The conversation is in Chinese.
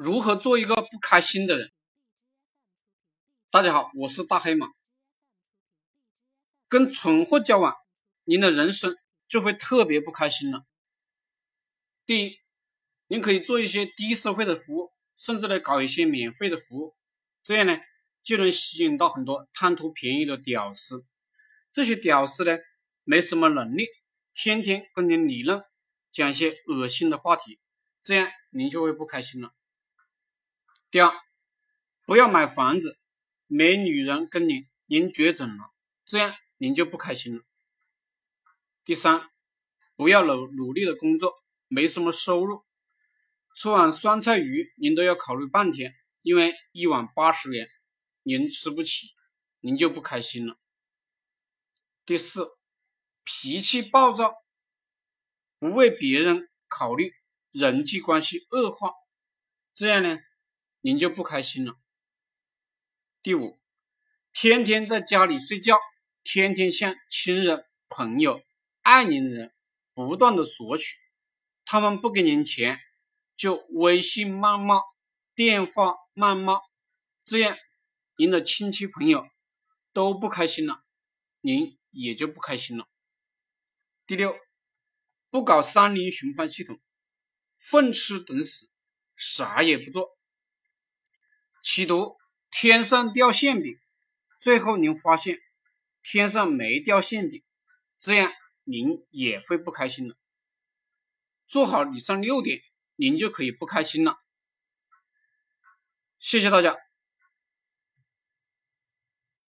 如何做一个不开心的人？大家好，我是大黑马。跟蠢货交往，您的人生就会特别不开心了。第一，您可以做一些低收费的服务，甚至呢搞一些免费的服务，这样呢就能吸引到很多贪图便宜的屌丝。这些屌丝呢没什么能力，天天跟您理论，讲一些恶心的话题，这样您就会不开心了。第二，不要买房子，没女人跟你，您绝种了，这样您就不开心了。第三，不要努努力的工作，没什么收入，吃碗酸菜鱼您都要考虑半天，因为一碗八十元，您吃不起，您就不开心了。第四，脾气暴躁，不为别人考虑，人际关系恶化，这样呢？您就不开心了。第五，天天在家里睡觉，天天向亲人、朋友、爱您的人不断的索取，他们不给您钱，就微信谩骂、电话谩骂，这样您的亲戚朋友都不开心了，您也就不开心了。第六，不搞三零循环系统，混吃等死，啥也不做。企图天上掉馅饼，最后您发现天上没掉馅饼，这样您也会不开心了。做好以上六点，您就可以不开心了。谢谢大家。